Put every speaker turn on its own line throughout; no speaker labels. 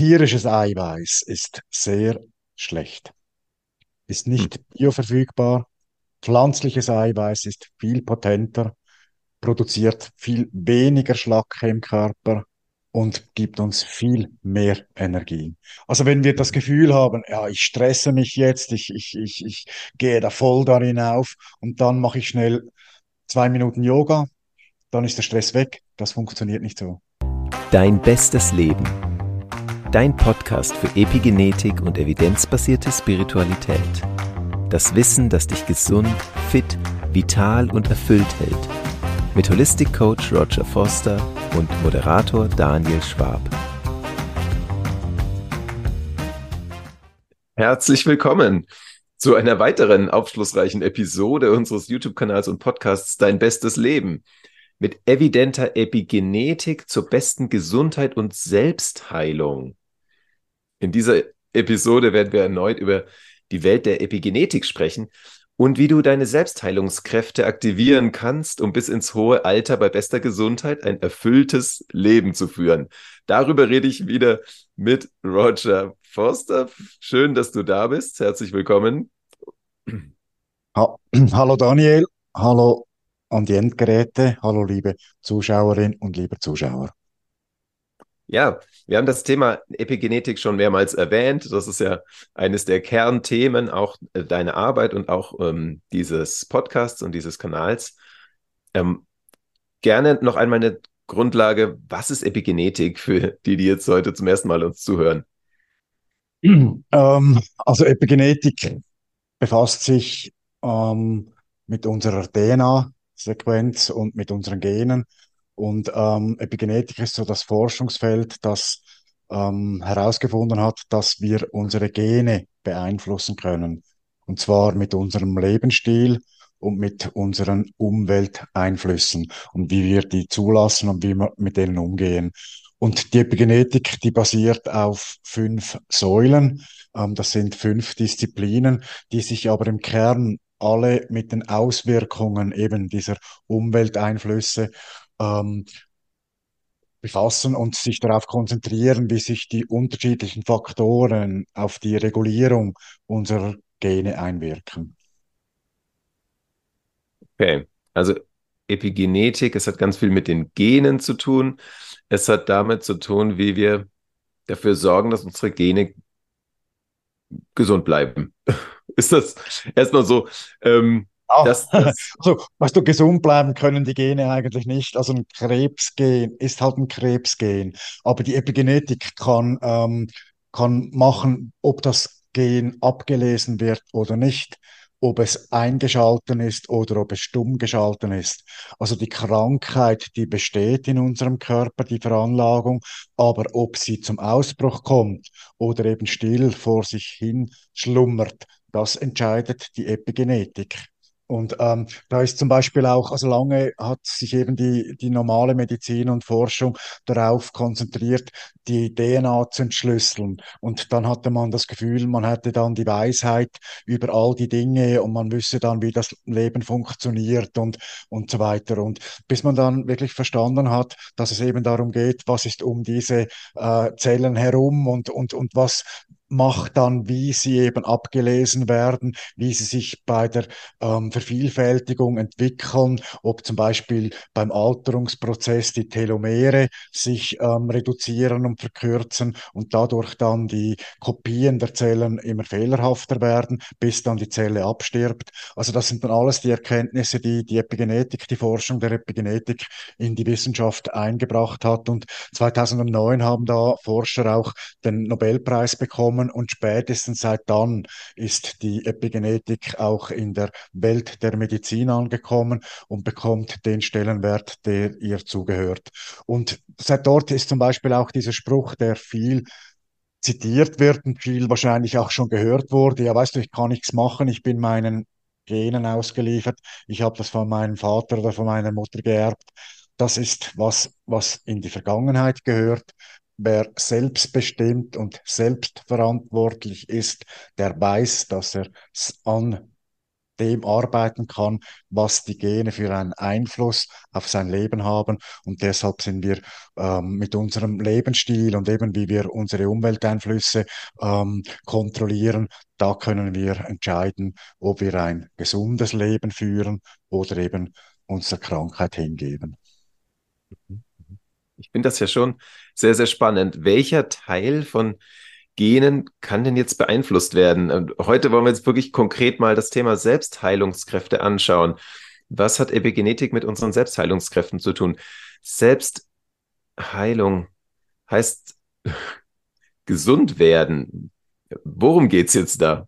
tierisches Eiweiß ist sehr schlecht, ist nicht hm. bioverfügbar. Pflanzliches Eiweiß ist viel potenter, produziert viel weniger Schlacke im Körper und gibt uns viel mehr Energie. Also wenn wir das Gefühl haben, ja, ich stresse mich jetzt, ich, ich, ich, ich gehe da voll darin auf und dann mache ich schnell zwei Minuten Yoga, dann ist der Stress weg. Das funktioniert nicht so.
Dein bestes Leben. Dein Podcast für Epigenetik und evidenzbasierte Spiritualität. Das Wissen, das dich gesund, fit, vital und erfüllt hält. Mit Holistic Coach Roger Foster und Moderator Daniel Schwab.
Herzlich willkommen zu einer weiteren aufschlussreichen Episode unseres YouTube-Kanals und Podcasts Dein bestes Leben mit evidenter Epigenetik zur besten Gesundheit und Selbstheilung. In dieser Episode werden wir erneut über die Welt der Epigenetik sprechen und wie du deine Selbstheilungskräfte aktivieren kannst, um bis ins hohe Alter bei bester Gesundheit ein erfülltes Leben zu führen. Darüber rede ich wieder mit Roger Forster. Schön, dass du da bist. Herzlich willkommen.
Hallo Daniel, hallo an die Endgeräte. Hallo liebe Zuschauerinnen und liebe Zuschauer.
Ja, wir haben das Thema Epigenetik schon mehrmals erwähnt. Das ist ja eines der Kernthemen auch äh, deiner Arbeit und auch ähm, dieses Podcasts und dieses Kanals. Ähm, gerne noch einmal eine Grundlage. Was ist Epigenetik für die, die jetzt heute zum ersten Mal uns zuhören?
Ähm, also Epigenetik befasst sich ähm, mit unserer DNA, Sequenz und mit unseren Genen. Und ähm, Epigenetik ist so das Forschungsfeld, das ähm, herausgefunden hat, dass wir unsere Gene beeinflussen können. Und zwar mit unserem Lebensstil und mit unseren Umwelteinflüssen und wie wir die zulassen und wie wir mit denen umgehen. Und die Epigenetik, die basiert auf fünf Säulen. Ähm, das sind fünf Disziplinen, die sich aber im Kern alle mit den Auswirkungen eben dieser Umwelteinflüsse ähm, befassen und sich darauf konzentrieren, wie sich die unterschiedlichen Faktoren auf die Regulierung unserer Gene einwirken.
Okay, also Epigenetik, es hat ganz viel mit den Genen zu tun. Es hat damit zu tun, wie wir dafür sorgen, dass unsere Gene gesund bleiben. Ist das erstmal so? Ähm,
Das, das also, weißt du, gesund bleiben können die Gene eigentlich nicht. Also ein Krebsgen ist halt ein Krebsgen. Aber die Epigenetik kann, ähm, kann machen, ob das Gen abgelesen wird oder nicht ob es eingeschalten ist oder ob es stumm geschalten ist. Also die Krankheit, die besteht in unserem Körper, die Veranlagung, aber ob sie zum Ausbruch kommt oder eben still vor sich hin schlummert, das entscheidet die Epigenetik. Und ähm, da ist zum Beispiel auch, also lange hat sich eben die, die normale Medizin und Forschung darauf konzentriert, die DNA zu entschlüsseln. Und dann hatte man das Gefühl, man hätte dann die Weisheit über all die Dinge und man wüsste dann, wie das Leben funktioniert und, und so weiter. Und bis man dann wirklich verstanden hat, dass es eben darum geht, was ist um diese äh, Zellen herum und, und, und was macht dann, wie sie eben abgelesen werden, wie sie sich bei der ähm, Vervielfältigung entwickeln, ob zum Beispiel beim Alterungsprozess die Telomere sich ähm, reduzieren und verkürzen und dadurch dann die Kopien der Zellen immer fehlerhafter werden, bis dann die Zelle abstirbt. Also das sind dann alles die Erkenntnisse, die die Epigenetik, die Forschung der Epigenetik in die Wissenschaft eingebracht hat. Und 2009 haben da Forscher auch den Nobelpreis bekommen gekommen und spätestens seit dann ist die Epigenetik auch in der Welt der Medizin angekommen und bekommt den Stellenwert, der ihr zugehört. Und seit dort ist zum Beispiel auch dieser Spruch, der viel zitiert wird und viel wahrscheinlich auch schon gehört wurde. Ja, weißt du, ich kann nichts machen, ich bin meinen Genen ausgeliefert, ich habe das von meinem Vater oder von meiner Mutter geerbt. Das ist was, was in die Vergangenheit gehört wer selbstbestimmt und selbstverantwortlich ist, der weiß, dass er an dem arbeiten kann, was die Gene für einen Einfluss auf sein Leben haben. Und deshalb sind wir ähm, mit unserem Lebensstil und eben wie wir unsere Umwelteinflüsse ähm, kontrollieren, da können wir entscheiden, ob wir ein gesundes Leben führen oder eben unserer Krankheit hingeben.
Ich finde das ja schon sehr, sehr spannend. Welcher Teil von Genen kann denn jetzt beeinflusst werden? Und heute wollen wir jetzt wirklich konkret mal das Thema Selbstheilungskräfte anschauen. Was hat Epigenetik mit unseren Selbstheilungskräften zu tun? Selbstheilung heißt gesund werden. Worum geht es jetzt da?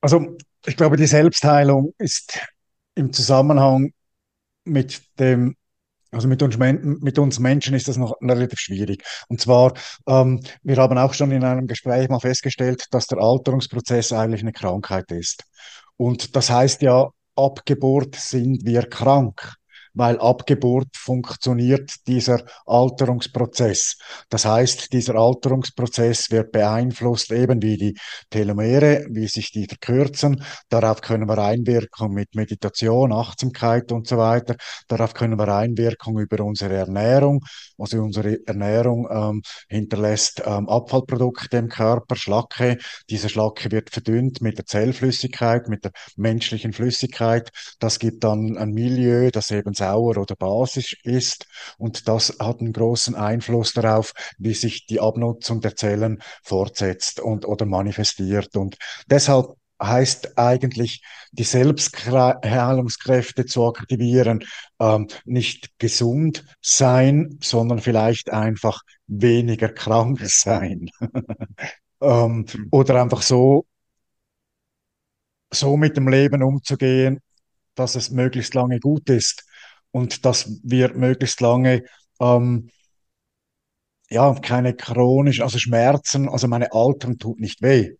Also, ich glaube, die Selbstheilung ist im Zusammenhang mit dem also mit uns, mit uns Menschen ist das noch relativ schwierig. Und zwar, ähm, wir haben auch schon in einem Gespräch mal festgestellt, dass der Alterungsprozess eigentlich eine Krankheit ist. Und das heißt ja, ab Geburt sind wir krank weil ab Geburt funktioniert dieser Alterungsprozess. Das heißt, dieser Alterungsprozess wird beeinflusst eben wie die Telomere, wie sich die verkürzen. Darauf können wir einwirken mit Meditation, Achtsamkeit und so weiter. Darauf können wir einwirken über unsere Ernährung. Also unsere Ernährung ähm, hinterlässt ähm, Abfallprodukte im Körper, Schlacke. Diese Schlacke wird verdünnt mit der Zellflüssigkeit, mit der menschlichen Flüssigkeit. Das gibt dann ein Milieu, das eben sauer oder basisch ist. Und das hat einen großen Einfluss darauf, wie sich die Abnutzung der Zellen fortsetzt und oder manifestiert. Und deshalb heißt eigentlich, die Selbstheilungskräfte zu aktivieren, ähm, nicht gesund sein, sondern vielleicht einfach weniger krank sein. ähm, oder einfach so, so mit dem Leben umzugehen, dass es möglichst lange gut ist und dass wir möglichst lange ähm, ja keine chronischen, also Schmerzen, also meine Altern tut nicht weh.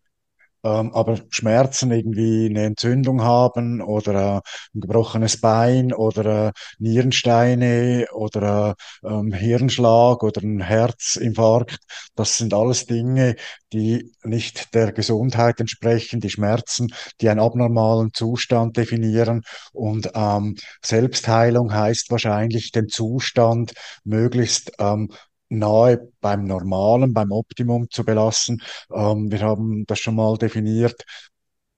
Ähm, aber Schmerzen irgendwie eine Entzündung haben oder äh, ein gebrochenes Bein oder äh, Nierensteine oder äh, ähm, Hirnschlag oder ein Herzinfarkt, das sind alles Dinge, die nicht der Gesundheit entsprechen, die Schmerzen, die einen abnormalen Zustand definieren. Und ähm, Selbstheilung heißt wahrscheinlich den Zustand möglichst ähm, nahe beim Normalen, beim Optimum zu belassen. Ähm, wir haben das schon mal definiert.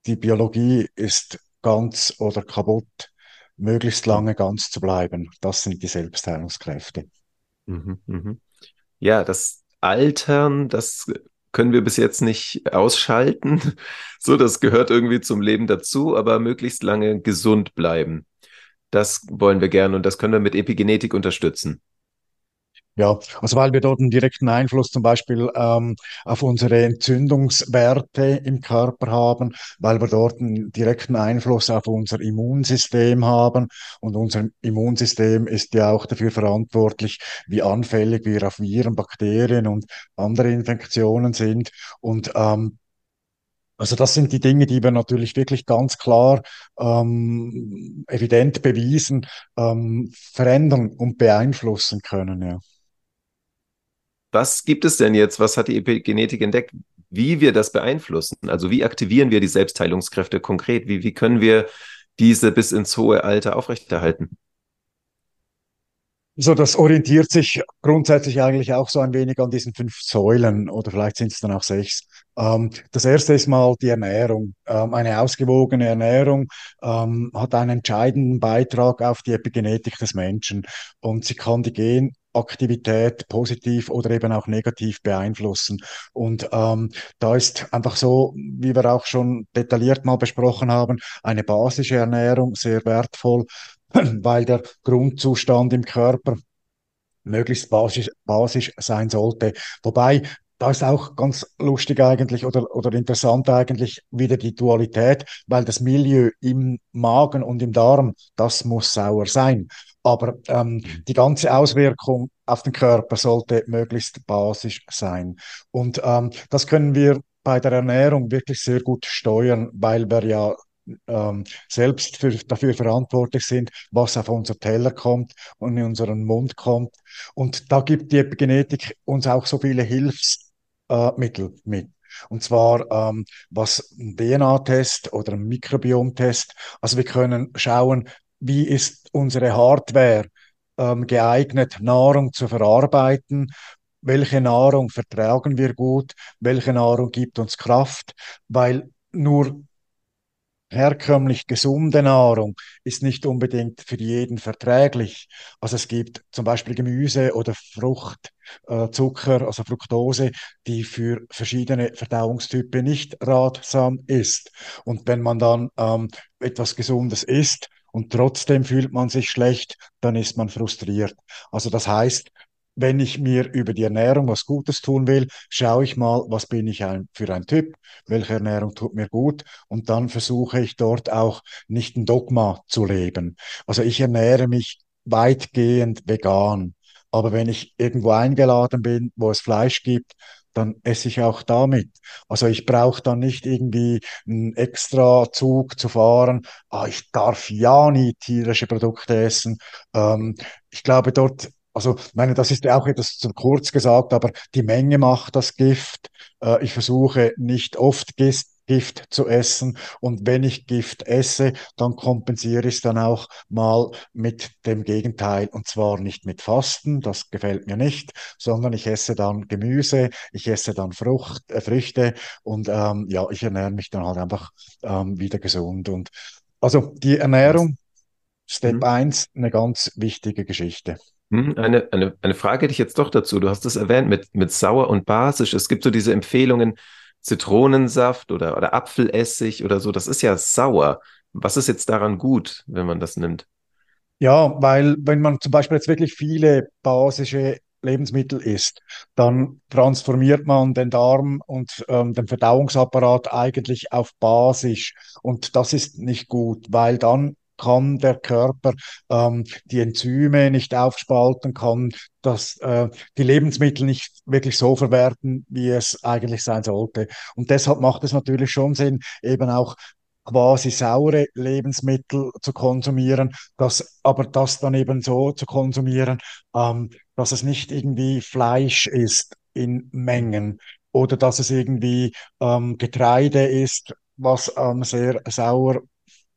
Die Biologie ist ganz oder kaputt, möglichst lange ganz zu bleiben. Das sind die Selbstheilungskräfte.
Mhm, mhm. Ja, das Altern, das können wir bis jetzt nicht ausschalten. So, das gehört irgendwie zum Leben dazu, aber möglichst lange gesund bleiben. Das wollen wir gerne und das können wir mit Epigenetik unterstützen.
Ja, also weil wir dort einen direkten Einfluss zum Beispiel ähm, auf unsere Entzündungswerte im Körper haben, weil wir dort einen direkten Einfluss auf unser Immunsystem haben. Und unser Immunsystem ist ja auch dafür verantwortlich, wie anfällig wir auf Viren, Bakterien und andere Infektionen sind. Und ähm, also das sind die Dinge, die wir natürlich wirklich ganz klar ähm, evident bewiesen ähm, verändern und beeinflussen können. Ja.
Was gibt es denn jetzt? Was hat die Epigenetik entdeckt? Wie wir das beeinflussen? Also wie aktivieren wir die Selbstheilungskräfte konkret? Wie, wie können wir diese bis ins hohe Alter aufrechterhalten?
So, das orientiert sich grundsätzlich eigentlich auch so ein wenig an diesen fünf Säulen oder vielleicht sind es dann auch sechs. Ähm, das erste ist mal die Ernährung. Ähm, eine ausgewogene Ernährung ähm, hat einen entscheidenden Beitrag auf die Epigenetik des Menschen und sie kann die Gen Aktivität positiv oder eben auch negativ beeinflussen. Und ähm, da ist einfach so, wie wir auch schon detailliert mal besprochen haben, eine basische Ernährung sehr wertvoll, weil der Grundzustand im Körper möglichst basisch, basisch sein sollte. Wobei da ist auch ganz lustig eigentlich oder, oder interessant eigentlich wieder die Dualität, weil das Milieu im Magen und im Darm, das muss sauer sein. Aber ähm, mhm. die ganze Auswirkung auf den Körper sollte möglichst basisch sein. Und ähm, das können wir bei der Ernährung wirklich sehr gut steuern, weil wir ja ähm, selbst für, dafür verantwortlich sind, was auf unser Teller kommt und in unseren Mund kommt. Und da gibt die Epigenetik uns auch so viele Hilfs äh, mit. Und zwar ähm, was ein DNA-Test oder ein Mikrobiom-Test. Also wir können schauen, wie ist unsere Hardware ähm, geeignet, Nahrung zu verarbeiten. Welche Nahrung vertragen wir gut? Welche Nahrung gibt uns Kraft? Weil nur herkömmlich gesunde Nahrung ist nicht unbedingt für jeden verträglich. Also es gibt zum Beispiel Gemüse oder Frucht, äh, Zucker, also Fructose, die für verschiedene Verdauungstypen nicht ratsam ist. Und wenn man dann ähm, etwas Gesundes isst, und trotzdem fühlt man sich schlecht, dann ist man frustriert. Also das heißt, wenn ich mir über die Ernährung was Gutes tun will, schaue ich mal, was bin ich ein, für ein Typ, welche Ernährung tut mir gut und dann versuche ich dort auch nicht ein Dogma zu leben. Also ich ernähre mich weitgehend vegan. Aber wenn ich irgendwo eingeladen bin, wo es Fleisch gibt, dann esse ich auch damit. Also ich brauche dann nicht irgendwie einen extra Zug zu fahren. Ah, ich darf ja nie tierische Produkte essen. Ähm, ich glaube, dort also, meine, das ist ja auch etwas zu kurz gesagt, aber die Menge macht das Gift. Äh, ich versuche nicht oft Gift, zu essen und wenn ich Gift esse, dann kompensiere ich es dann auch mal mit dem Gegenteil und zwar nicht mit Fasten, das gefällt mir nicht, sondern ich esse dann Gemüse, ich esse dann Frucht, äh, Früchte und ähm, ja, ich ernähre mich dann halt einfach ähm, wieder gesund und also die Ernährung, Step mhm. 1, eine ganz wichtige Geschichte.
Hm, eine, eine, eine Frage hätte ich jetzt doch dazu. Du hast es erwähnt mit, mit sauer und basisch. Es gibt so diese Empfehlungen, Zitronensaft oder, oder Apfelessig oder so. Das ist ja sauer. Was ist jetzt daran gut, wenn man das nimmt?
Ja, weil wenn man zum Beispiel jetzt wirklich viele basische Lebensmittel isst, dann transformiert man den Darm und ähm, den Verdauungsapparat eigentlich auf basisch. Und das ist nicht gut, weil dann kann der Körper ähm, die Enzyme nicht aufspalten, kann das, äh, die Lebensmittel nicht wirklich so verwerten, wie es eigentlich sein sollte. Und deshalb macht es natürlich schon Sinn, eben auch quasi saure Lebensmittel zu konsumieren, das, aber das dann eben so zu konsumieren, ähm, dass es nicht irgendwie Fleisch ist in Mengen oder dass es irgendwie ähm, Getreide ist, was ähm, sehr sauer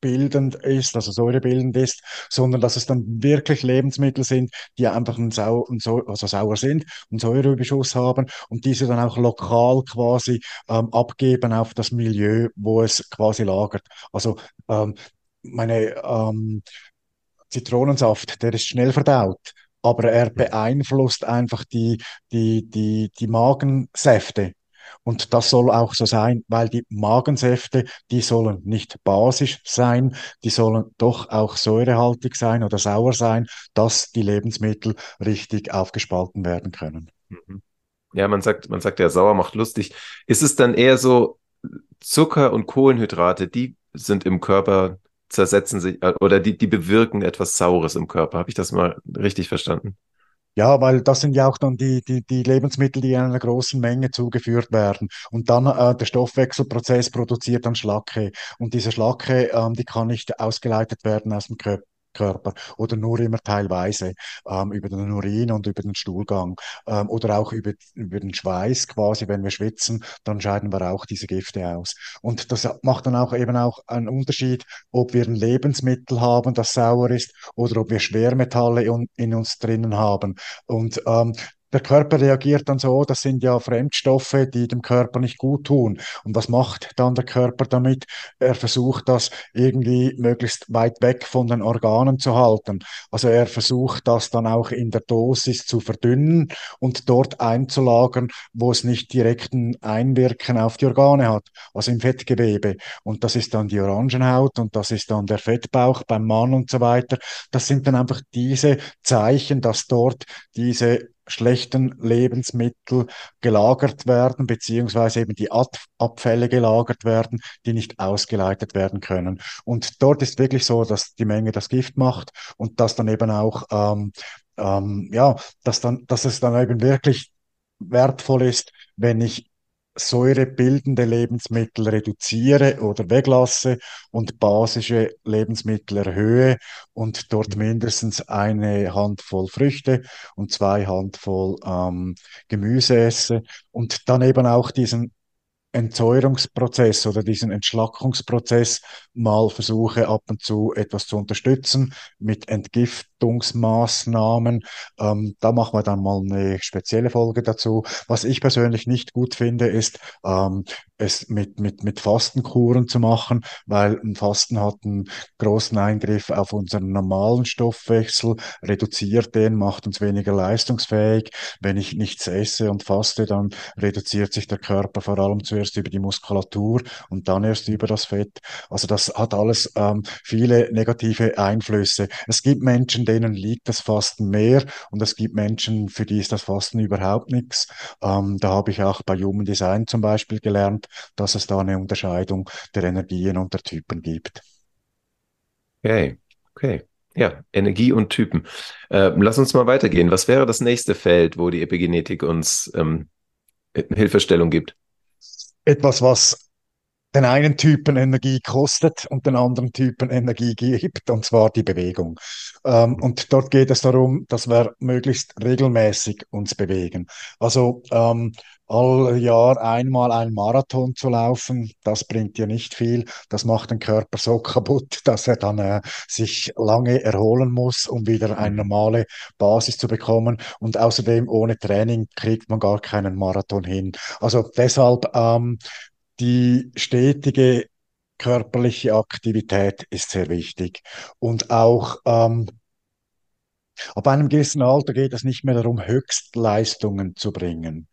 bildend ist, also säurebildend ist, sondern dass es dann wirklich Lebensmittel sind, die einfach ein Sau, ein Sau also sauer sind und Säureüberschuss haben und diese dann auch lokal quasi ähm, abgeben auf das Milieu, wo es quasi lagert. Also ähm, meine ähm, Zitronensaft, der ist schnell verdaut aber er beeinflusst einfach die, die, die, die Magensäfte. Und das soll auch so sein, weil die Magensäfte, die sollen nicht basisch sein, die sollen doch auch säurehaltig sein oder sauer sein, dass die Lebensmittel richtig aufgespalten werden können.
Mhm. Ja, man sagt, man sagt ja, sauer macht lustig. Ist es dann eher so, Zucker und Kohlenhydrate, die sind im Körper, zersetzen sich äh, oder die, die bewirken etwas Saures im Körper. Habe ich das mal richtig verstanden?
Ja, weil das sind ja auch dann die, die, die Lebensmittel, die in einer großen Menge zugeführt werden. Und dann äh, der Stoffwechselprozess produziert dann Schlacke. Und diese Schlacke, ähm, die kann nicht ausgeleitet werden aus dem Körper. Körper oder nur immer teilweise ähm, über den Urin und über den Stuhlgang ähm, oder auch über, über den Schweiß quasi, wenn wir schwitzen, dann scheiden wir auch diese Gifte aus. Und das macht dann auch eben auch einen Unterschied, ob wir ein Lebensmittel haben, das sauer ist oder ob wir Schwermetalle in, in uns drinnen haben. Und ähm, der Körper reagiert dann so, das sind ja Fremdstoffe, die dem Körper nicht gut tun. Und was macht dann der Körper damit? Er versucht das irgendwie möglichst weit weg von den Organen zu halten. Also er versucht das dann auch in der Dosis zu verdünnen und dort einzulagern, wo es nicht direkten Einwirken auf die Organe hat, also im Fettgewebe. Und das ist dann die Orangenhaut und das ist dann der Fettbauch beim Mann und so weiter. Das sind dann einfach diese Zeichen, dass dort diese schlechten Lebensmittel gelagert werden, beziehungsweise eben die Ab Abfälle gelagert werden, die nicht ausgeleitet werden können. Und dort ist wirklich so, dass die Menge das Gift macht und dass dann eben auch, ähm, ähm, ja, dass dann, dass es dann eben wirklich wertvoll ist, wenn ich säurebildende Lebensmittel reduziere oder weglasse und basische Lebensmittel erhöhe und dort mhm. mindestens eine Handvoll Früchte und zwei Handvoll ähm, Gemüse esse und dann eben auch diesen Entsäuerungsprozess oder diesen Entschlackungsprozess mal versuche ab und zu etwas zu unterstützen mit Entgiftungsmaßnahmen. Ähm, da machen wir dann mal eine spezielle Folge dazu. Was ich persönlich nicht gut finde, ist ähm, es mit, mit, mit Fastenkuren zu machen, weil ein Fasten hat einen großen Eingriff auf unseren normalen Stoffwechsel, reduziert den, macht uns weniger leistungsfähig. Wenn ich nichts esse und faste, dann reduziert sich der Körper vor allem zuerst über die Muskulatur und dann erst über das Fett. Also das hat alles ähm, viele negative Einflüsse. Es gibt Menschen, denen liegt das Fasten mehr und es gibt Menschen, für die ist das Fasten überhaupt nichts. Ähm, da habe ich auch bei Human Design zum Beispiel gelernt, dass es da eine Unterscheidung der Energien und der Typen gibt.
Okay, okay. Ja, Energie und Typen. Äh, lass uns mal weitergehen. Was wäre das nächste Feld, wo die Epigenetik uns ähm, Hilfestellung gibt?
Etwas, was den einen Typen Energie kostet und den anderen Typen Energie gibt, und zwar die Bewegung. Ähm, und dort geht es darum, dass wir möglichst regelmäßig uns bewegen. Also ähm, all Jahr einmal einen Marathon zu laufen, das bringt dir nicht viel. Das macht den Körper so kaputt, dass er dann äh, sich lange erholen muss, um wieder eine mhm. normale Basis zu bekommen. Und außerdem ohne Training kriegt man gar keinen Marathon hin. Also deshalb ähm, die stetige körperliche Aktivität ist sehr wichtig. Und auch ähm, ab einem gewissen Alter geht es nicht mehr darum, Höchstleistungen zu bringen.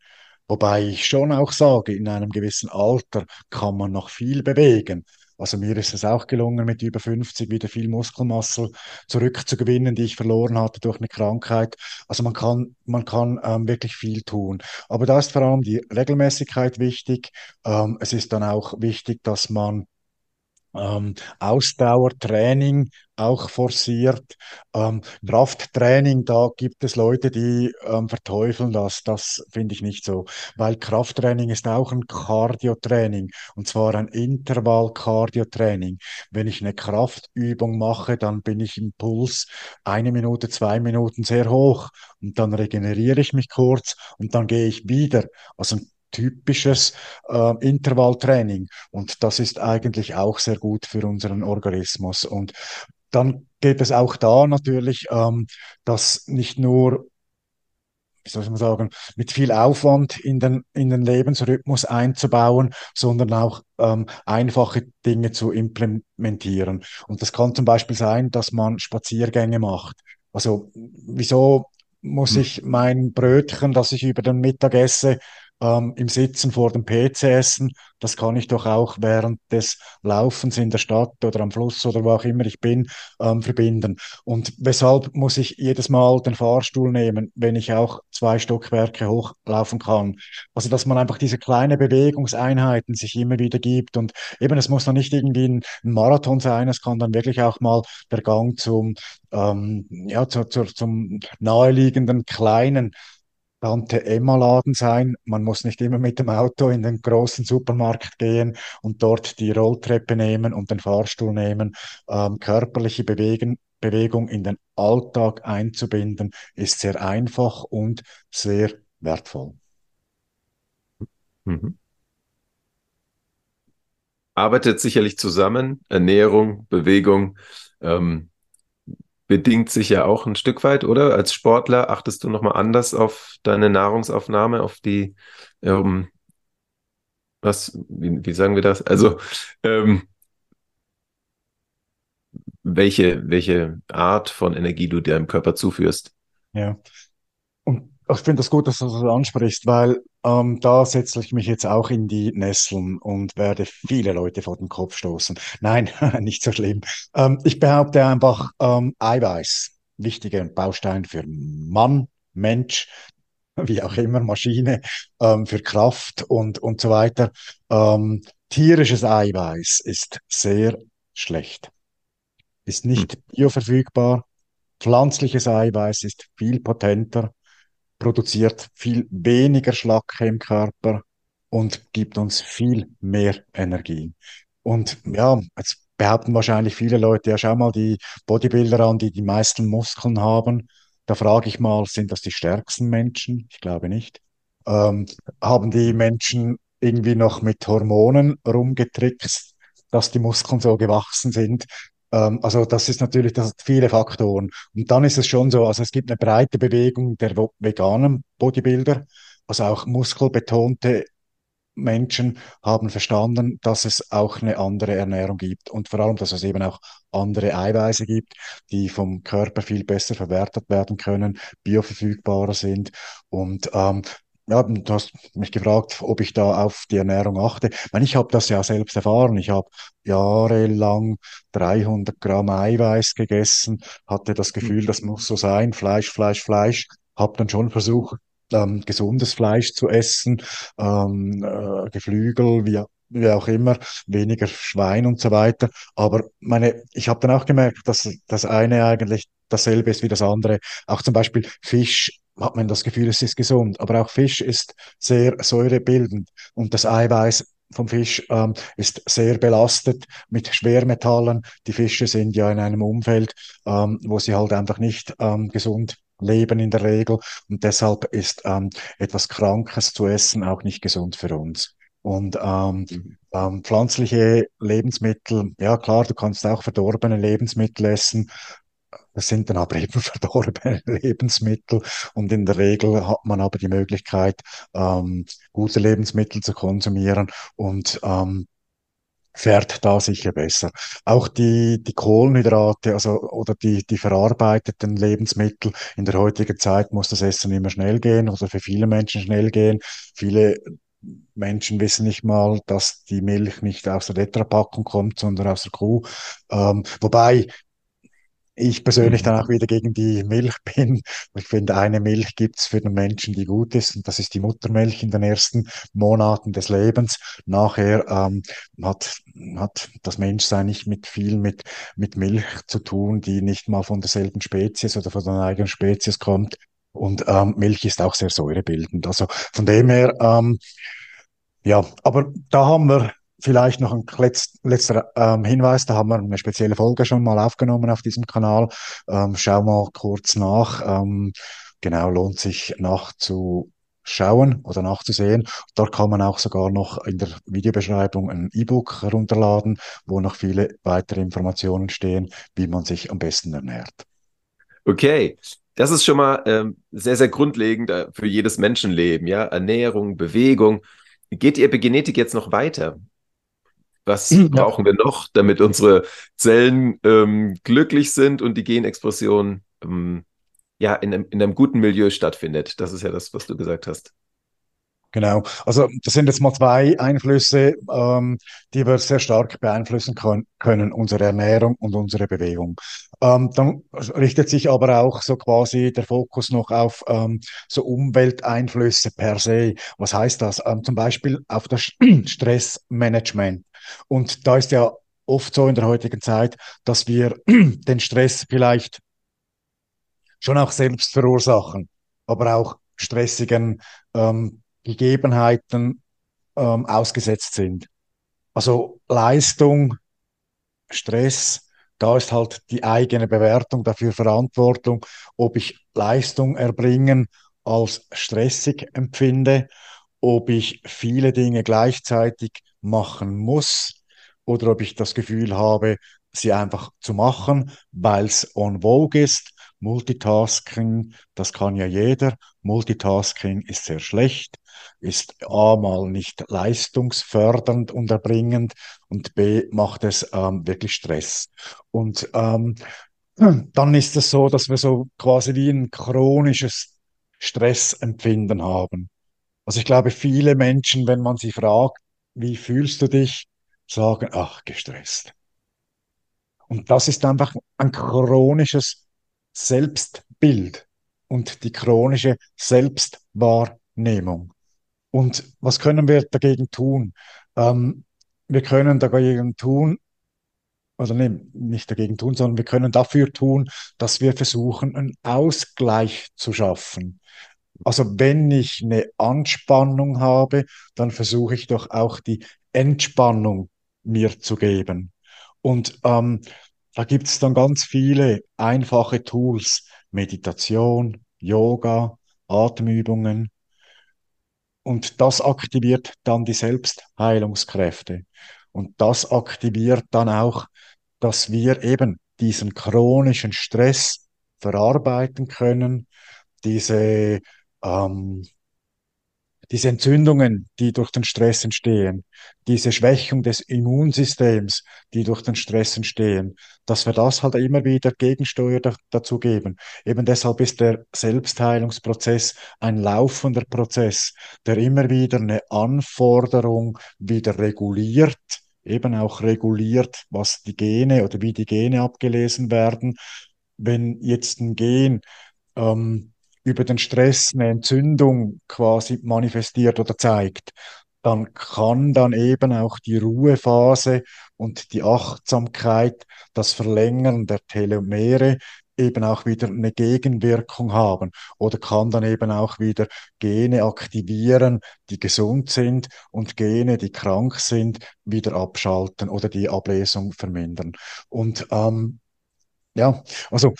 Wobei ich schon auch sage, in einem gewissen Alter kann man noch viel bewegen. Also mir ist es auch gelungen, mit über 50 wieder viel Muskelmasse zurückzugewinnen, die ich verloren hatte durch eine Krankheit. Also man kann, man kann ähm, wirklich viel tun. Aber da ist vor allem die Regelmäßigkeit wichtig. Ähm, es ist dann auch wichtig, dass man ähm, Ausdauertraining auch forciert. Ähm, Krafttraining, da gibt es Leute, die ähm, verteufeln das. Das finde ich nicht so, weil Krafttraining ist auch ein Cardiotraining und zwar ein Intervall-Cardiotraining. Wenn ich eine Kraftübung mache, dann bin ich im Puls eine Minute, zwei Minuten sehr hoch und dann regeneriere ich mich kurz und dann gehe ich wieder. Also ein typisches äh, Intervalltraining. Und das ist eigentlich auch sehr gut für unseren Organismus. Und dann geht es auch da natürlich, ähm, dass nicht nur wie soll man sagen, mit viel Aufwand in den, in den Lebensrhythmus einzubauen, sondern auch ähm, einfache Dinge zu implementieren. Und das kann zum Beispiel sein, dass man Spaziergänge macht. Also wieso muss hm. ich mein Brötchen, das ich über den Mittag esse, ähm, im Sitzen vor dem PC essen. Das kann ich doch auch während des Laufens in der Stadt oder am Fluss oder wo auch immer ich bin, ähm, verbinden. Und weshalb muss ich jedes Mal den Fahrstuhl nehmen, wenn ich auch zwei Stockwerke hochlaufen kann? Also, dass man einfach diese kleine Bewegungseinheiten sich immer wieder gibt. Und eben, es muss dann nicht irgendwie ein, ein Marathon sein, es kann dann wirklich auch mal der Gang zum, ähm, ja, zu, zu, zum naheliegenden kleinen Tante Emma Laden sein. Man muss nicht immer mit dem Auto in den großen Supermarkt gehen und dort die Rolltreppe nehmen und den Fahrstuhl nehmen. Ähm, körperliche Bewegen, Bewegung in den Alltag einzubinden ist sehr einfach und sehr wertvoll.
Mhm. Arbeitet sicherlich zusammen, Ernährung, Bewegung. Ähm, bedingt sich ja auch ein Stück weit, oder? Als Sportler achtest du nochmal anders auf deine Nahrungsaufnahme, auf die, ähm, was, wie, wie sagen wir das? Also, ähm, welche, welche Art von Energie du deinem Körper zuführst.
Ja. Und ich finde das gut, dass du das ansprichst, weil ähm, da setze ich mich jetzt auch in die Nesseln und werde viele Leute vor den Kopf stoßen. Nein, nicht so schlimm. Ähm, ich behaupte einfach, ähm, Eiweiß, wichtiger Baustein für Mann, Mensch, wie auch immer, Maschine, ähm, für Kraft und, und so weiter. Ähm, tierisches Eiweiß ist sehr schlecht, ist nicht hm. bioverfügbar. Pflanzliches Eiweiß ist viel potenter produziert viel weniger Schlacke im Körper und gibt uns viel mehr Energie. Und ja, jetzt behaupten wahrscheinlich viele Leute, ja, schau mal die Bodybuilder an, die die meisten Muskeln haben. Da frage ich mal, sind das die stärksten Menschen? Ich glaube nicht. Ähm, haben die Menschen irgendwie noch mit Hormonen rumgetrickst, dass die Muskeln so gewachsen sind. Ähm, also das ist natürlich, das hat viele Faktoren. Und dann ist es schon so, also es gibt eine breite Bewegung der veganen Bodybuilder, also auch muskelbetonte Menschen haben verstanden, dass es auch eine andere Ernährung gibt und vor allem, dass es eben auch andere Eiweiße gibt, die vom Körper viel besser verwertet werden können, bioverfügbarer sind und ähm, ja, du hast mich gefragt, ob ich da auf die Ernährung achte. Ich meine, ich habe das ja selbst erfahren. Ich habe jahrelang 300 Gramm Eiweiß gegessen, hatte das Gefühl, das muss so sein, Fleisch, Fleisch, Fleisch. Habe dann schon versucht, ähm, gesundes Fleisch zu essen, ähm, äh, Geflügel, wie, wie auch immer, weniger Schwein und so weiter. Aber meine, ich habe dann auch gemerkt, dass das eine eigentlich dasselbe ist wie das andere. Auch zum Beispiel Fisch hat man das Gefühl, es ist gesund, aber auch Fisch ist sehr säurebildend und das Eiweiß vom Fisch ähm, ist sehr belastet mit Schwermetallen. Die Fische sind ja in einem Umfeld, ähm, wo sie halt einfach nicht ähm, gesund leben in der Regel. Und deshalb ist ähm, etwas Krankes zu essen auch nicht gesund für uns. Und ähm, mhm. ähm, pflanzliche Lebensmittel, ja klar, du kannst auch verdorbene Lebensmittel essen. Das sind dann aber eben verdorbene Lebensmittel und in der Regel hat man aber die Möglichkeit, ähm, gute Lebensmittel zu konsumieren und ähm, fährt da sicher besser. Auch die, die Kohlenhydrate, also, oder die, die verarbeiteten Lebensmittel. In der heutigen Zeit muss das Essen immer schnell gehen oder für viele Menschen schnell gehen. Viele Menschen wissen nicht mal, dass die Milch nicht aus der Tetrapackung kommt, sondern aus der Kuh. Ähm, wobei ich persönlich mhm. dann auch wieder gegen die Milch bin. Ich finde, eine Milch gibt's für den Menschen, die gut ist, und das ist die Muttermilch in den ersten Monaten des Lebens. Nachher ähm, hat, hat das Menschsein nicht mit viel mit, mit Milch zu tun, die nicht mal von derselben Spezies oder von der eigenen Spezies kommt. Und ähm, Milch ist auch sehr säurebildend. Also von dem her, ähm, ja, aber da haben wir Vielleicht noch ein letz, letzter ähm, Hinweis, da haben wir eine spezielle Folge schon mal aufgenommen auf diesem Kanal. Ähm, schau mal kurz nach. Ähm, genau, lohnt sich nachzuschauen oder nachzusehen. Dort kann man auch sogar noch in der Videobeschreibung ein E-Book herunterladen, wo noch viele weitere Informationen stehen, wie man sich am besten ernährt.
Okay, das ist schon mal ähm, sehr, sehr grundlegend äh, für jedes Menschenleben, ja. Ernährung, Bewegung. Geht die Epigenetik jetzt noch weiter? Was ja. brauchen wir noch, damit unsere Zellen ähm, glücklich sind und die Genexpression ähm, ja in einem, in einem guten Milieu stattfindet? Das ist ja das, was du gesagt hast.
Genau. Also das sind jetzt mal zwei Einflüsse, ähm, die wir sehr stark beeinflussen können, können unsere Ernährung und unsere Bewegung. Ähm, dann richtet sich aber auch so quasi der Fokus noch auf ähm, so Umwelteinflüsse per se. Was heißt das? Ähm, zum Beispiel auf das Stressmanagement. Und da ist ja oft so in der heutigen Zeit, dass wir den Stress vielleicht schon auch selbst verursachen, aber auch stressigen ähm, Gegebenheiten ähm, ausgesetzt sind. Also Leistung, Stress, da ist halt die eigene Bewertung dafür Verantwortung, ob ich Leistung erbringen als stressig empfinde, ob ich viele Dinge gleichzeitig machen muss oder ob ich das Gefühl habe, sie einfach zu machen, weil es on vogue ist. Multitasking, das kann ja jeder. Multitasking ist sehr schlecht, ist A mal nicht leistungsfördernd und erbringend und B macht es ähm, wirklich Stress. Und ähm, dann ist es so, dass wir so quasi wie ein chronisches Stressempfinden haben. Also ich glaube, viele Menschen, wenn man sie fragt, wie fühlst du dich, sagen, ach, gestresst. Und das ist einfach ein chronisches Selbstbild und die chronische Selbstwahrnehmung. Und was können wir dagegen tun? Ähm, wir können dagegen tun, oder nee, nicht dagegen tun, sondern wir können dafür tun, dass wir versuchen, einen Ausgleich zu schaffen. Also wenn ich eine Anspannung habe, dann versuche ich doch auch die Entspannung mir zu geben. Und ähm, da gibt es dann ganz viele einfache Tools, Meditation, Yoga, Atemübungen. Und das aktiviert dann die Selbstheilungskräfte. Und das aktiviert dann auch, dass wir eben diesen chronischen Stress verarbeiten können, diese ähm, diese Entzündungen, die durch den Stress entstehen, diese Schwächung des Immunsystems, die durch den Stress entstehen, dass wir das halt immer wieder Gegensteuer da, dazu geben. Eben deshalb ist der Selbstheilungsprozess ein laufender Prozess, der immer wieder eine Anforderung wieder reguliert, eben auch reguliert, was die Gene oder wie die Gene abgelesen werden. Wenn jetzt ein Gen ähm, über den Stress eine Entzündung quasi manifestiert oder zeigt, dann kann dann eben auch die Ruhephase und die Achtsamkeit, das Verlängern der Telomere eben auch wieder eine Gegenwirkung haben oder kann dann eben auch wieder Gene aktivieren, die gesund sind und Gene, die krank sind, wieder abschalten oder die Ablesung vermindern. Und ähm, ja, also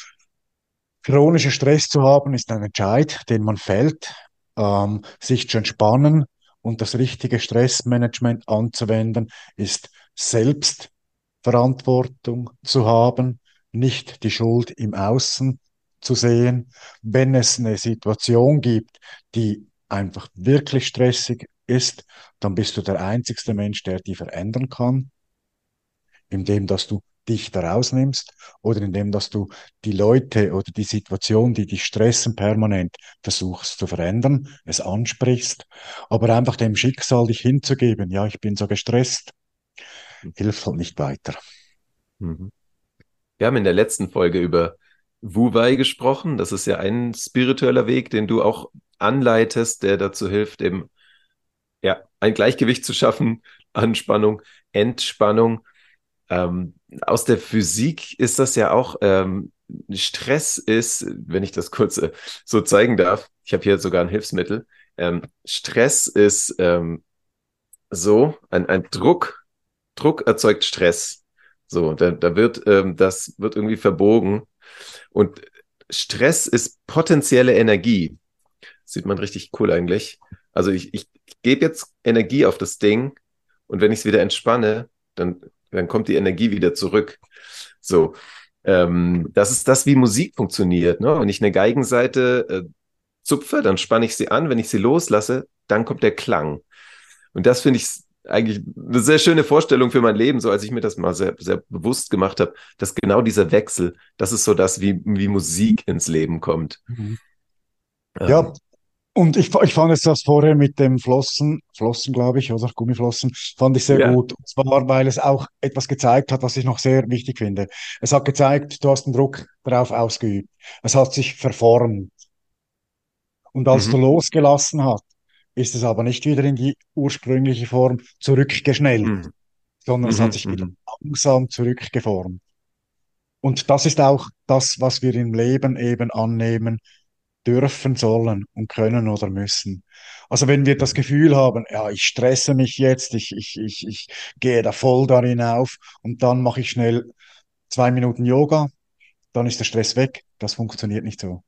Chronischer Stress zu haben ist ein Entscheid, den man fällt, ähm, sich zu entspannen und das richtige Stressmanagement anzuwenden, ist Selbstverantwortung zu haben, nicht die Schuld im Außen zu sehen. Wenn es eine Situation gibt, die einfach wirklich stressig ist, dann bist du der einzigste Mensch, der die verändern kann, indem dass du dich da rausnimmst oder indem, dass du die Leute oder die Situation, die dich stressen permanent, versuchst zu verändern, es ansprichst, aber einfach dem Schicksal dich hinzugeben, ja, ich bin so gestresst, hilft halt nicht weiter.
Mhm. Wir haben in der letzten Folge über Wu Wei gesprochen. Das ist ja ein spiritueller Weg, den du auch anleitest, der dazu hilft, eben ja, ein Gleichgewicht zu schaffen, Anspannung, Entspannung. Ähm, aus der Physik ist das ja auch, ähm, Stress ist, wenn ich das kurz äh, so zeigen darf, ich habe hier sogar ein Hilfsmittel, ähm, Stress ist ähm, so, ein, ein Druck, Druck erzeugt Stress. So, da, da wird, ähm, das wird irgendwie verbogen. Und Stress ist potenzielle Energie. sieht man richtig cool eigentlich. Also ich, ich, ich gebe jetzt Energie auf das Ding und wenn ich es wieder entspanne, dann dann kommt die Energie wieder zurück. So, ähm, das ist das, wie Musik funktioniert. Ne? Wenn ich eine Geigenseite äh, zupfe, dann spanne ich sie an. Wenn ich sie loslasse, dann kommt der Klang. Und das finde ich eigentlich eine sehr schöne Vorstellung für mein Leben, so als ich mir das mal sehr, sehr bewusst gemacht habe, dass genau dieser Wechsel, das ist so das, wie, wie Musik ins Leben kommt.
Mhm. Ja, und ich, ich fand jetzt das vorher mit dem Flossen, Flossen glaube ich, oder Gummiflossen, fand ich sehr ja. gut. Und zwar, weil es auch etwas gezeigt hat, was ich noch sehr wichtig finde. Es hat gezeigt, du hast den Druck darauf ausgeübt. Es hat sich verformt. Und als mhm. du losgelassen hast, ist es aber nicht wieder in die ursprüngliche Form zurückgeschnellt, mhm. sondern es hat mhm, sich wieder mhm. langsam zurückgeformt. Und das ist auch das, was wir im Leben eben annehmen dürfen, sollen und können oder müssen. Also wenn wir das Gefühl haben, ja, ich stresse mich jetzt, ich, ich, ich, ich gehe da voll darin auf und dann mache ich schnell zwei Minuten Yoga, dann ist der Stress weg. Das funktioniert nicht so.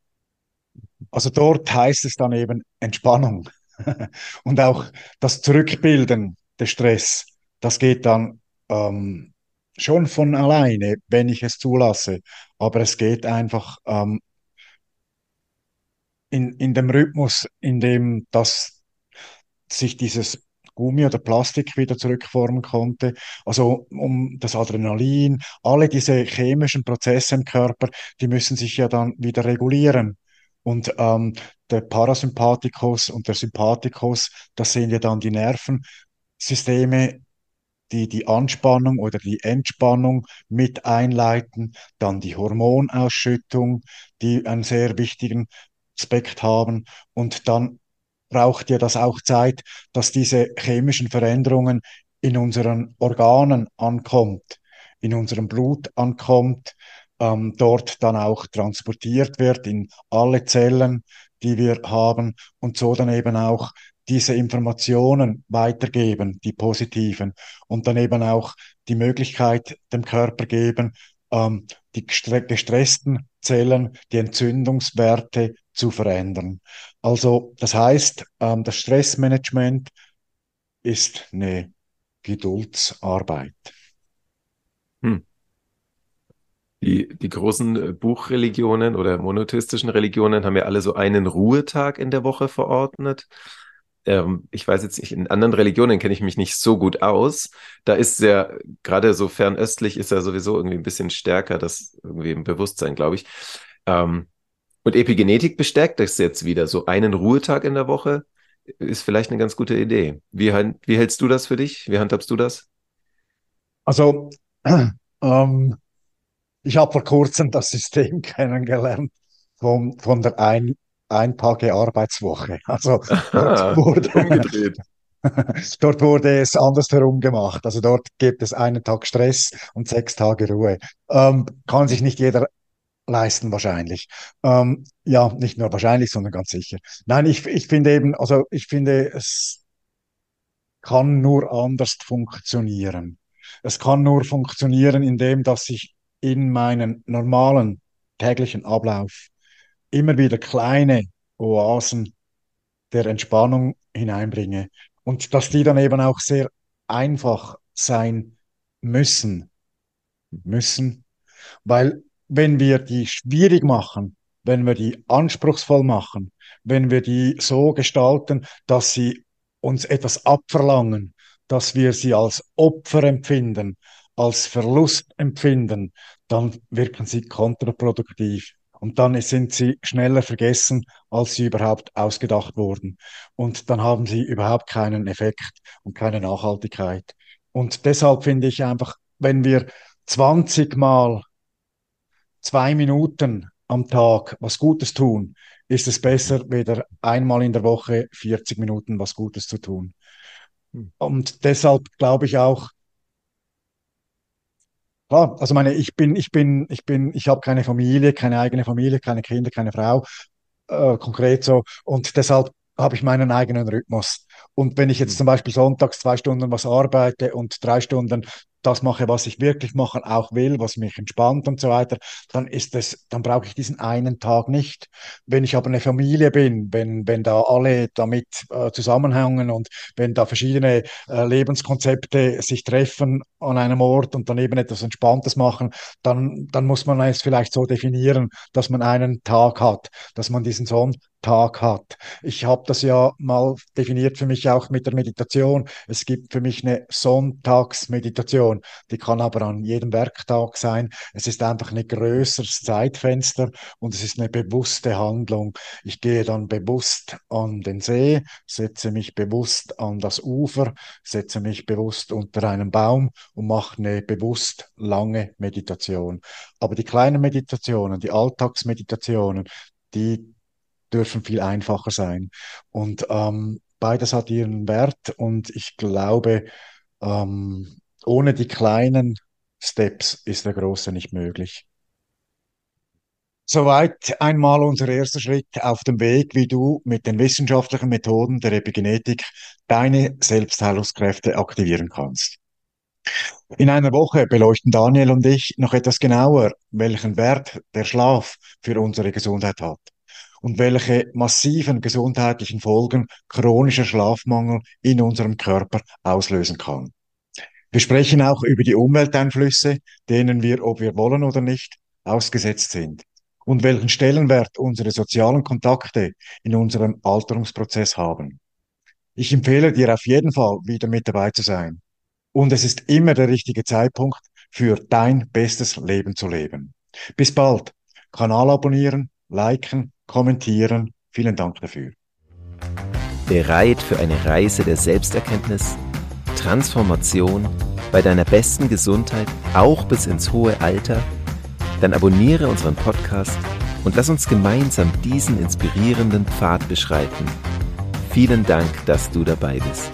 Also dort heißt es dann eben Entspannung und auch das Zurückbilden des Stress. Das geht dann ähm, schon von alleine, wenn ich es zulasse. Aber es geht einfach ähm, in, in dem Rhythmus, in dem das sich dieses Gummi oder Plastik wieder zurückformen konnte. Also um das Adrenalin, alle diese chemischen Prozesse im Körper, die müssen sich ja dann wieder regulieren. Und ähm, der Parasympathikus und der Sympathikus, das sind ja dann die Nervensysteme, die die Anspannung oder die Entspannung mit einleiten, dann die Hormonausschüttung, die einen sehr wichtigen Aspekt haben. Und dann braucht ja das auch Zeit, dass diese chemischen Veränderungen in unseren Organen ankommt, in unserem Blut ankommt, ähm, dort dann auch transportiert wird in alle Zellen, die wir haben und so dann eben auch diese Informationen weitergeben, die positiven, und dann eben auch die Möglichkeit dem Körper geben, ähm, die gestressten Zellen, die Entzündungswerte zu verändern. Also das heißt, ähm, das Stressmanagement ist eine Geduldsarbeit.
Hm. Die, die großen äh, Buchreligionen oder monotheistischen Religionen haben ja alle so einen Ruhetag in der Woche verordnet. Ähm, ich weiß jetzt nicht, in anderen Religionen kenne ich mich nicht so gut aus. Da ist sehr, gerade so fernöstlich ist er sowieso irgendwie ein bisschen stärker, das irgendwie im Bewusstsein, glaube ich. Ähm, und Epigenetik bestärkt das jetzt wieder. So einen Ruhetag in der Woche ist vielleicht eine ganz gute Idee. Wie, wie hältst du das für dich? Wie handhabst du das?
Also, ähm, ich habe vor kurzem das System kennengelernt von, von der ein, ein Tage Arbeitswoche. Also dort wurde, umgedreht. dort wurde es andersherum gemacht. Also dort gibt es einen Tag Stress und sechs Tage Ruhe. Ähm, kann sich nicht jeder leisten wahrscheinlich. Ähm, ja, nicht nur wahrscheinlich, sondern ganz sicher. Nein, ich, ich finde eben, also ich finde, es kann nur anders funktionieren. Es kann nur funktionieren, indem dass ich in meinen normalen täglichen Ablauf immer wieder kleine Oasen der Entspannung hineinbringe und dass die dann eben auch sehr einfach sein müssen. Müssen, weil wenn wir die schwierig machen, wenn wir die anspruchsvoll machen, wenn wir die so gestalten, dass sie uns etwas abverlangen, dass wir sie als Opfer empfinden, als Verlust empfinden, dann wirken sie kontraproduktiv. Und dann sind sie schneller vergessen, als sie überhaupt ausgedacht wurden. Und dann haben sie überhaupt keinen Effekt und keine Nachhaltigkeit. Und deshalb finde ich einfach, wenn wir 20 Mal zwei Minuten am Tag was Gutes tun, ist es besser, wieder einmal in der Woche 40 Minuten was Gutes zu tun. Hm. Und deshalb glaube ich auch, klar, also meine, ich bin, ich bin, ich bin, ich habe keine Familie, keine eigene Familie, keine Kinder, keine Frau, äh, konkret so. Und deshalb habe ich meinen eigenen Rhythmus. Und wenn ich jetzt hm. zum Beispiel sonntags zwei Stunden was arbeite und drei Stunden das mache, was ich wirklich machen auch will, was mich entspannt und so weiter, dann ist es, dann brauche ich diesen einen Tag nicht. Wenn ich aber eine Familie bin, wenn, wenn da alle damit äh, zusammenhängen und wenn da verschiedene äh, Lebenskonzepte sich treffen an einem Ort und dann eben etwas Entspanntes machen, dann, dann muss man es vielleicht so definieren, dass man einen Tag hat, dass man diesen Sonntag hat. Ich habe das ja mal definiert für mich auch mit der Meditation. Es gibt für mich eine Sonntagsmeditation. Meditation. Die kann aber an jedem Werktag sein. Es ist einfach ein größeres Zeitfenster und es ist eine bewusste Handlung. Ich gehe dann bewusst an den See, setze mich bewusst an das Ufer, setze mich bewusst unter einem Baum und mache eine bewusst lange Meditation. Aber die kleinen Meditationen, die Alltagsmeditationen, die dürfen viel einfacher sein. Und ähm, beides hat ihren Wert und ich glaube, ähm, ohne die kleinen Steps ist der große nicht möglich. Soweit einmal unser erster Schritt auf dem Weg, wie du mit den wissenschaftlichen Methoden der Epigenetik deine Selbstheilungskräfte aktivieren kannst. In einer Woche beleuchten Daniel und ich noch etwas genauer, welchen Wert der Schlaf für unsere Gesundheit hat und welche massiven gesundheitlichen Folgen chronischer Schlafmangel in unserem Körper auslösen kann. Wir sprechen auch über die Umwelteinflüsse, denen wir, ob wir wollen oder nicht, ausgesetzt sind und welchen Stellenwert unsere sozialen Kontakte in unserem Alterungsprozess haben. Ich empfehle dir auf jeden Fall wieder mit dabei zu sein. Und es ist immer der richtige Zeitpunkt für dein bestes Leben zu leben. Bis bald. Kanal abonnieren, liken, kommentieren. Vielen Dank dafür.
Bereit für eine Reise der Selbsterkenntnis? Transformation bei deiner besten Gesundheit, auch bis ins hohe Alter? Dann abonniere unseren Podcast und lass uns gemeinsam diesen inspirierenden Pfad beschreiten. Vielen Dank, dass du dabei bist.